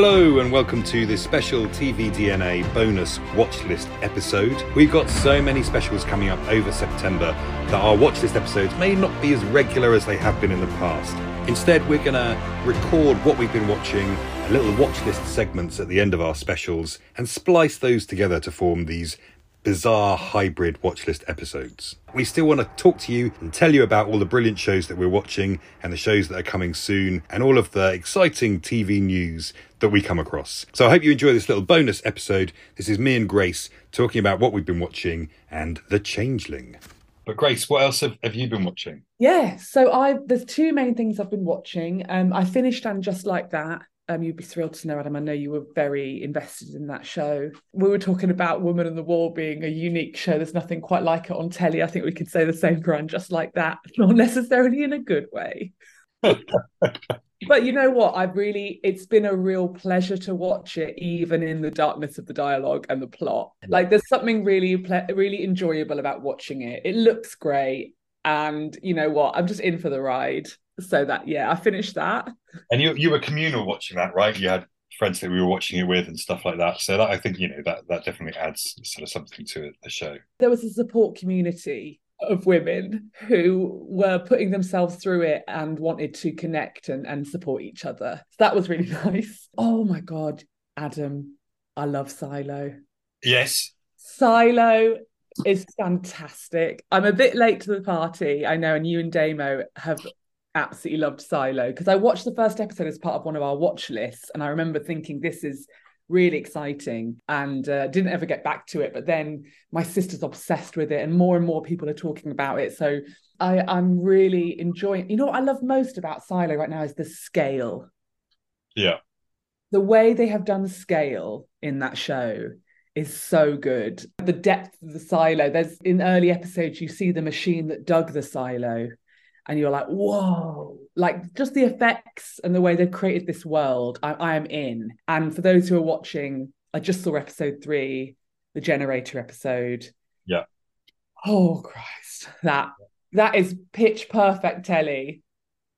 Hello and welcome to this special TV DNA bonus watch list episode. We've got so many specials coming up over September that our watch list episodes may not be as regular as they have been in the past. Instead, we're going to record what we've been watching, little watch list segments at the end of our specials, and splice those together to form these bizarre hybrid watch list episodes. We still want to talk to you and tell you about all the brilliant shows that we're watching and the shows that are coming soon and all of the exciting TV news that we come across. So I hope you enjoy this little bonus episode. This is me and Grace talking about what we've been watching and The Changeling. But Grace, what else have, have you been watching? Yeah, so I there's two main things I've been watching. Um, I finished and just like that. Um, you'd be thrilled to know, Adam. I know you were very invested in that show. We were talking about Woman in the Wall being a unique show. There's nothing quite like it on telly. I think we could say the same for just like that, not necessarily in a good way. but you know what? I've really, it's been a real pleasure to watch it, even in the darkness of the dialogue and the plot. Like, there's something really, really enjoyable about watching it. It looks great. And you know what? I'm just in for the ride so that yeah, I finished that. And you you were communal watching that, right? You had friends that we were watching it with and stuff like that. So that I think you know that that definitely adds sort of something to the show. There was a support community of women who were putting themselves through it and wanted to connect and, and support each other. So that was really nice. Oh my god, Adam, I love Silo. Yes. Silo is fantastic. I'm a bit late to the party, I know, and you and Damo have absolutely loved Silo because I watched the first episode as part of one of our watch lists, and I remember thinking this is really exciting and uh, didn't ever get back to it but then my sister's obsessed with it and more and more people are talking about it so I, i'm really enjoying you know what i love most about silo right now is the scale. Yeah. The way they have done scale in that show is so good. The depth of the silo there's in early episodes you see the machine that dug the silo and you're like, whoa, like just the effects and the way they've created this world, I, I am in. And for those who are watching, I just saw episode three, the generator episode. Yeah. Oh Christ, that that is pitch perfect telly.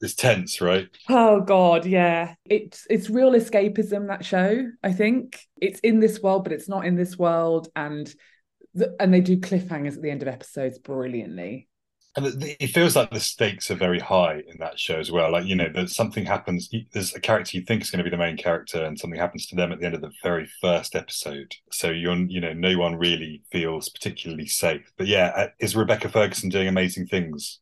It's tense, right? Oh God, yeah. It's it's real escapism that show. I think it's in this world, but it's not in this world, and the, and they do cliffhangers at the end of episodes brilliantly and it feels like the stakes are very high in that show as well. Like you know, that something happens. There's a character you think is going to be the main character, and something happens to them at the end of the very first episode. So you're, you know, no one really feels particularly safe. But yeah, uh, is Rebecca Ferguson doing amazing things?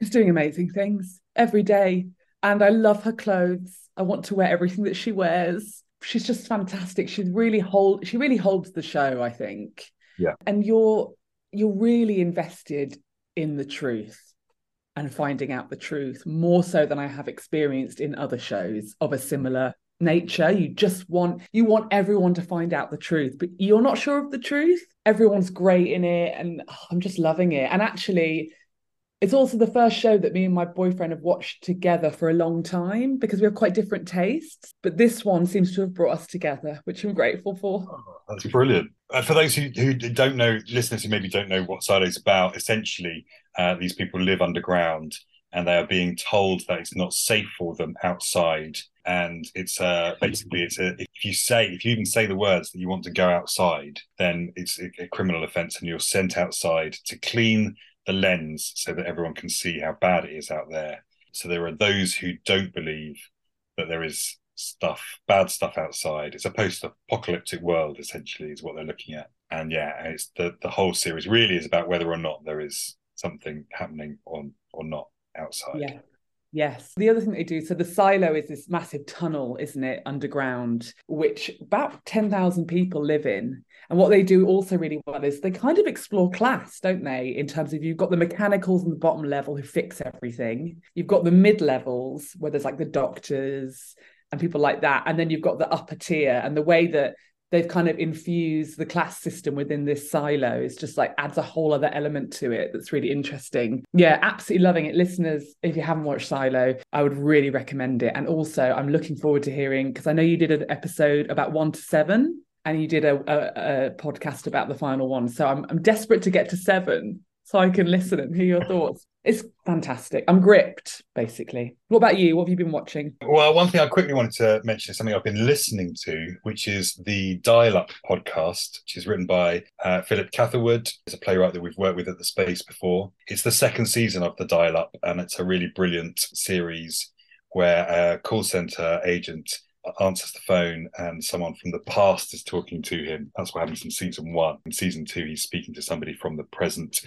She's doing amazing things every day, and I love her clothes. I want to wear everything that she wears. She's just fantastic. She's really hold. She really holds the show. I think. Yeah. And you're you're really invested in the truth and finding out the truth more so than I have experienced in other shows of a similar nature. You just want you want everyone to find out the truth but you're not sure of the truth. Everyone's great in it and oh, i'm just loving it. And actually it's also the first show that me and my boyfriend have watched together for a long time because we have quite different tastes but this one seems to have brought us together which i'm grateful for oh, that's brilliant uh, for those who, who don't know, listeners who maybe don't know what Silo is about, essentially, uh, these people live underground and they are being told that it's not safe for them outside. And it's uh, basically it's a, if you say if you even say the words that you want to go outside, then it's a, a criminal offence, and you're sent outside to clean the lens so that everyone can see how bad it is out there. So there are those who don't believe that there is stuff, bad stuff outside. It's a post-apocalyptic world, essentially, is what they're looking at. And yeah, it's the the whole series really is about whether or not there is something happening on or not outside. Yeah. Yes. The other thing they do, so the silo is this massive tunnel, isn't it, underground, which about 10,000 people live in. And what they do also really well is they kind of explore class, don't they? In terms of you've got the mechanicals on the bottom level who fix everything, you've got the mid levels where there's like the doctors and people like that. And then you've got the upper tier and the way that they've kind of infused the class system within this silo it's just like adds a whole other element to it that's really interesting. Yeah, absolutely loving it. Listeners, if you haven't watched Silo, I would really recommend it. And also, I'm looking forward to hearing because I know you did an episode about one to seven and you did a, a, a podcast about the final one. So I'm, I'm desperate to get to seven so I can listen and hear your thoughts. It's fantastic. I'm gripped, basically. What about you? What have you been watching? Well, one thing I quickly wanted to mention is something I've been listening to, which is the Dial Up podcast, which is written by uh, Philip Catherwood. He's a playwright that we've worked with at the Space before. It's the second season of the Dial Up, and it's a really brilliant series where a call center agent answers the phone and someone from the past is talking to him. That's what happens in season one. In season two, he's speaking to somebody from the present.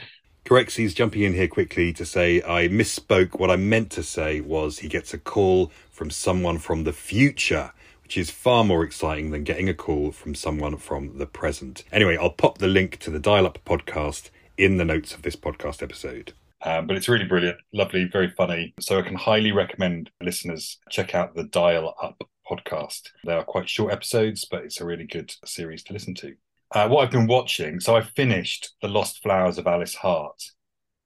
Correxi's jumping in here quickly to say I misspoke. What I meant to say was he gets a call from someone from the future, which is far more exciting than getting a call from someone from the present. Anyway, I'll pop the link to the Dial Up podcast in the notes of this podcast episode. Um, but it's really brilliant, lovely, very funny. So I can highly recommend listeners check out the Dial Up podcast. They are quite short episodes, but it's a really good series to listen to. Uh, what I've been watching, so I finished The Lost Flowers of Alice Hart,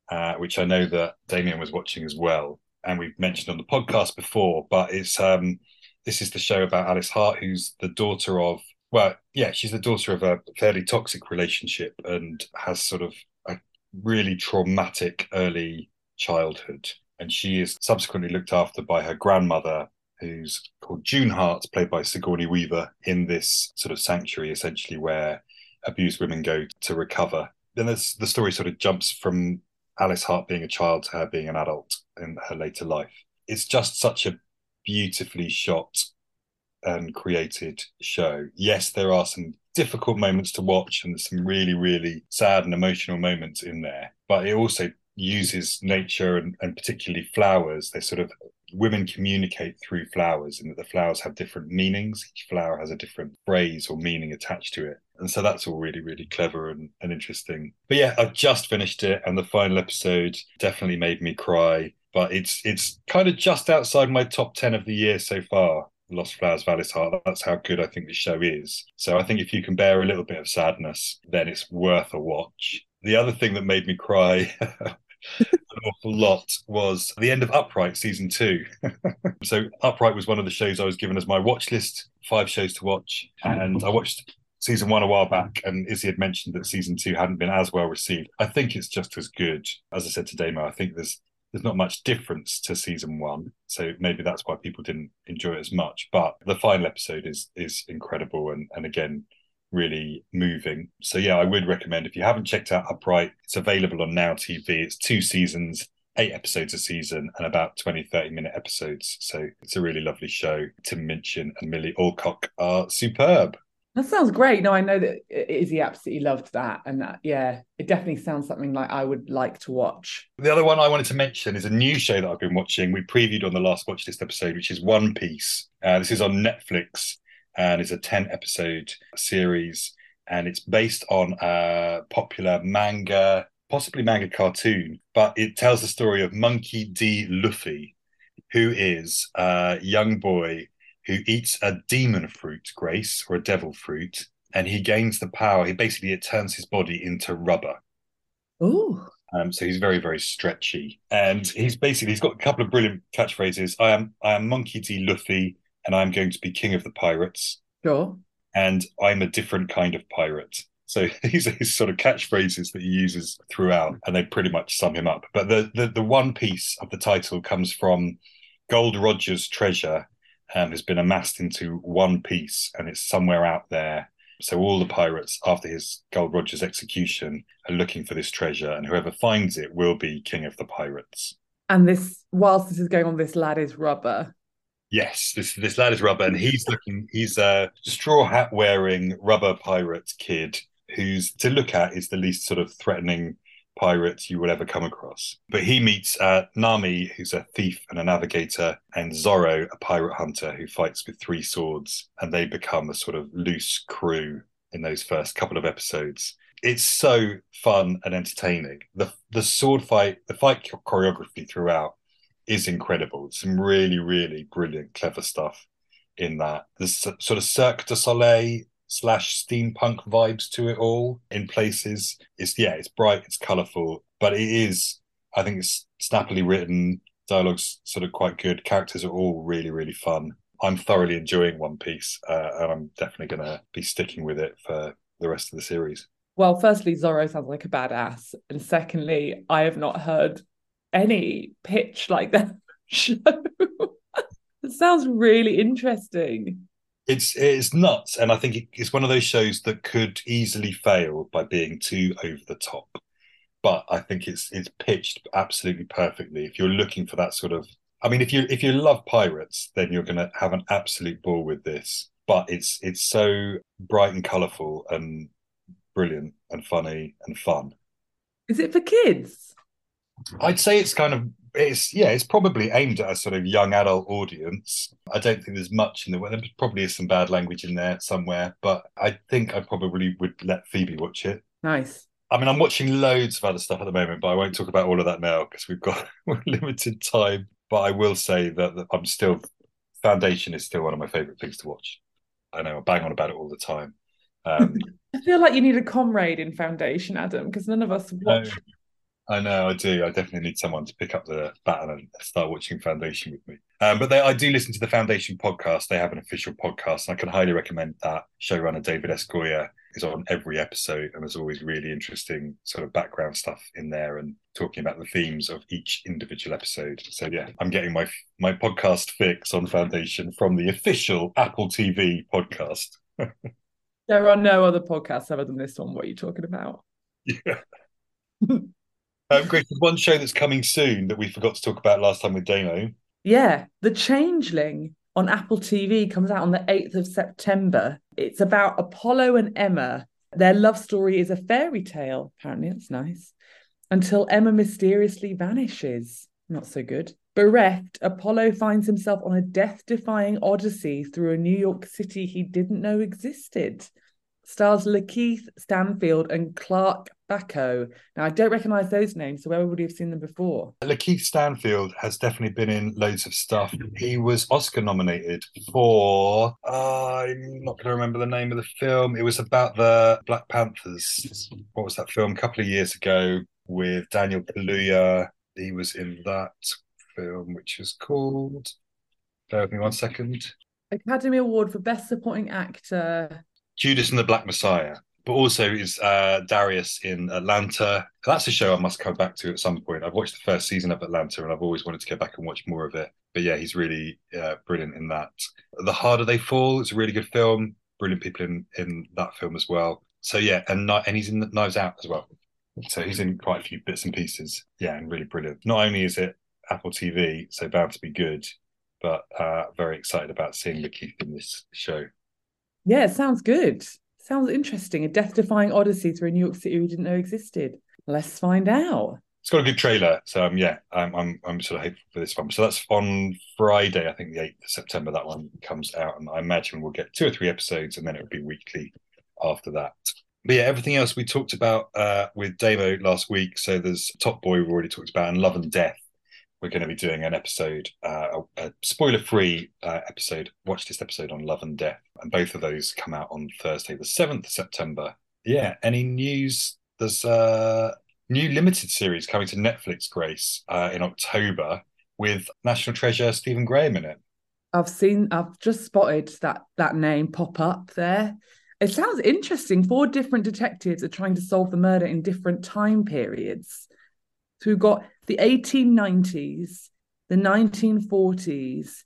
uh, which I know that Damian was watching as well, and we've mentioned on the podcast before. But it's um, this is the show about Alice Hart, who's the daughter of well, yeah, she's the daughter of a fairly toxic relationship and has sort of a really traumatic early childhood. And she is subsequently looked after by her grandmother, who's called June Hart, played by Sigourney Weaver, in this sort of sanctuary, essentially, where abused women go to recover. Then the story sort of jumps from Alice Hart being a child to her being an adult in her later life. It's just such a beautifully shot and created show. Yes, there are some difficult moments to watch and some really, really sad and emotional moments in there, but it also uses nature and, and particularly flowers. They sort of women communicate through flowers and that the flowers have different meanings. Each flower has a different phrase or meaning attached to it. And so that's all really, really clever and, and interesting. But yeah, I've just finished it and the final episode definitely made me cry. But it's it's kind of just outside my top 10 of the year so far. Lost Flowers Alice Hart. That's how good I think the show is. So I think if you can bear a little bit of sadness, then it's worth a watch. The other thing that made me cry an awful lot was the end of Upright season two. so Upright was one of the shows I was given as my watch list, five shows to watch, and I watched season one a while back, and Izzy had mentioned that season two hadn't been as well received. I think it's just as good. As I said to Damo, I think there's there's not much difference to season one, so maybe that's why people didn't enjoy it as much. But the final episode is is incredible, and and again really moving. So yeah, I would recommend if you haven't checked out Upright, it's available on Now TV. It's two seasons, eight episodes a season and about 20, 30 minute episodes. So it's a really lovely show. Tim Minchin and Millie Alcock are superb. That sounds great. No, I know that Izzy absolutely loved that. And that, yeah, it definitely sounds something like I would like to watch. The other one I wanted to mention is a new show that I've been watching. We previewed on the last Watch List episode, which is One Piece. Uh, this is on Netflix and it's a 10 episode series and it's based on a popular manga possibly manga cartoon but it tells the story of monkey d. Luffy who is a young boy who eats a demon fruit grace or a devil fruit and he gains the power. He basically it turns his body into rubber. Oh um, so he's very, very stretchy, and he's basically he's got a couple of brilliant catchphrases. I am, I am Monkey D. Luffy and I'm going to be king of the pirates. Sure. And I'm a different kind of pirate. So these are his sort of catchphrases that he uses throughout, and they pretty much sum him up. But the the, the one piece of the title comes from Gold Roger's treasure um, has been amassed into one piece, and it's somewhere out there. So all the pirates, after his Gold Roger's execution, are looking for this treasure, and whoever finds it will be king of the pirates. And this, whilst this is going on, this lad is rubber. Yes, this this lad is rubber, and he's looking. He's a straw hat wearing rubber pirate kid who's to look at is the least sort of threatening pirate you will ever come across. But he meets uh, Nami, who's a thief and a navigator, and Zoro, a pirate hunter who fights with three swords, and they become a sort of loose crew in those first couple of episodes. It's so fun and entertaining. The the sword fight, the fight choreography throughout is incredible. Some really, really brilliant, clever stuff in that. There's sort of Cirque du Soleil slash steampunk vibes to it all in places. It's yeah, it's bright, it's colourful, but it is. I think it's snappily written. Dialogue's sort of quite good. Characters are all really, really fun. I'm thoroughly enjoying One Piece, uh, and I'm definitely going to be sticking with it for the rest of the series. Well, firstly, Zoro sounds like a badass, and secondly, I have not heard any pitch like that show. it sounds really interesting. It's it's nuts, and I think it, it's one of those shows that could easily fail by being too over the top. But I think it's it's pitched absolutely perfectly. If you're looking for that sort of, I mean, if you if you love pirates, then you're going to have an absolute ball with this. But it's it's so bright and colourful and brilliant and funny and fun. Is it for kids? I'd say it's kind of it's yeah, it's probably aimed at a sort of young adult audience. I don't think there's much in the way. There probably is some bad language in there somewhere, but I think I probably would let Phoebe watch it. Nice. I mean, I'm watching loads of other stuff at the moment, but I won't talk about all of that now because we've got limited time. But I will say that, that I'm still Foundation is still one of my favorite things to watch. I know I bang on about it all the time. Um, I feel like you need a comrade in Foundation, Adam, because none of us watch. I know, I do. I definitely need someone to pick up the baton and start watching Foundation with me. Um, but they, I do listen to the Foundation podcast. They have an official podcast, and I can highly recommend that. Showrunner David. Goyer is on every episode, and there's always really interesting sort of background stuff in there and talking about the themes of each individual episode. So yeah, I'm getting my my podcast fix on Foundation from the official Apple TV podcast. there are no other podcasts other than this one. What are you talking about? Yeah. Um, Grace, one show that's coming soon that we forgot to talk about last time with Damo. Yeah, The Changeling on Apple TV comes out on the 8th of September. It's about Apollo and Emma. Their love story is a fairy tale. Apparently, it's nice. Until Emma mysteriously vanishes. Not so good. Bereft, Apollo finds himself on a death defying odyssey through a New York City he didn't know existed stars Lakeith Stanfield and Clark Backo. Now, I don't recognise those names, so where would we have seen them before? Lakeith Stanfield has definitely been in loads of stuff. He was Oscar nominated for, uh, I'm not going to remember the name of the film. It was about the Black Panthers. What was that film? A couple of years ago with Daniel Kaluuya. He was in that film, which is called. Bear with me one second. Academy Award for Best Supporting Actor Judas and the Black Messiah, but also is uh, Darius in Atlanta. That's a show I must come back to at some point. I've watched the first season of Atlanta and I've always wanted to go back and watch more of it. But yeah, he's really uh, brilliant in that. The Harder They Fall is a really good film. Brilliant people in in that film as well. So yeah, and and he's in Knives Out as well. So he's in quite a few bits and pieces. Yeah, and really brilliant. Not only is it Apple TV, so bound to be good, but uh, very excited about seeing Lakeith in this show. Yeah, sounds good. Sounds interesting. A death defying odyssey through a New York City we didn't know existed. Let's find out. It's got a good trailer. So um, yeah, I'm, I'm I'm sort of hopeful for this one. So that's on Friday, I think the 8th of September, that one comes out. And I imagine we'll get two or three episodes and then it'll be weekly after that. But yeah, everything else we talked about uh, with Damo last week. So there's Top Boy we've already talked about and Love and Death we're going to be doing an episode, uh, a, spoiler-free uh, episode, watch this episode on Love and Death, and both of those come out on Thursday, the seventh of September. Yeah, any news? There's a new limited series coming to Netflix, Grace, uh, in October with National Treasure Stephen Graham in it. I've seen, I've just spotted that that name pop up there. It sounds interesting. Four different detectives are trying to solve the murder in different time periods. So we've got the 1890s, the 1940s,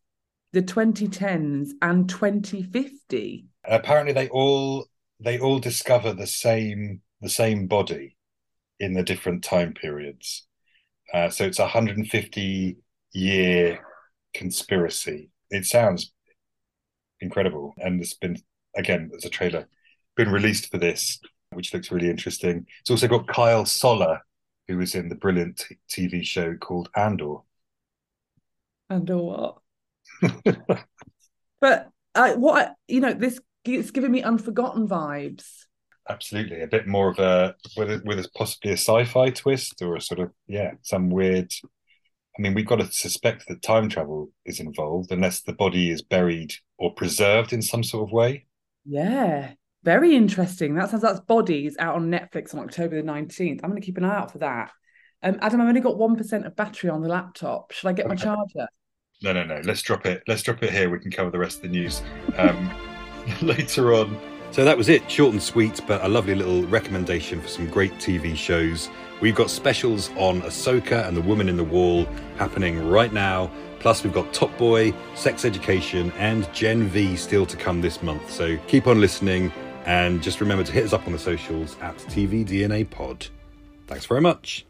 the 2010s, and 2050. Apparently, they all they all discover the same the same body in the different time periods. Uh, so it's a 150 year conspiracy. It sounds incredible, and there's been again there's a trailer been released for this, which looks really interesting. It's also got Kyle Soller who was in the brilliant TV show called Andor. Andor what? but uh, what you know, this it's giving me Unforgotten vibes. Absolutely, a bit more of a with a, with a, possibly a sci-fi twist or a sort of yeah, some weird. I mean, we've got to suspect that time travel is involved, unless the body is buried or preserved in some sort of way. Yeah, very interesting. That sounds that's Bodies out on Netflix on October the 19th. I'm going to keep an eye out for that. Um, Adam, I've only got 1% of battery on the laptop. Should I get my charger? No, no, no. Let's drop it. Let's drop it here. We can cover the rest of the news um, later on. So that was it, short and sweet, but a lovely little recommendation for some great TV shows. We've got specials on Ahsoka and The Woman in the Wall happening right now. Plus, we've got Top Boy, Sex Education, and Gen V still to come this month. So keep on listening and just remember to hit us up on the socials at TVDNA Pod. Thanks very much.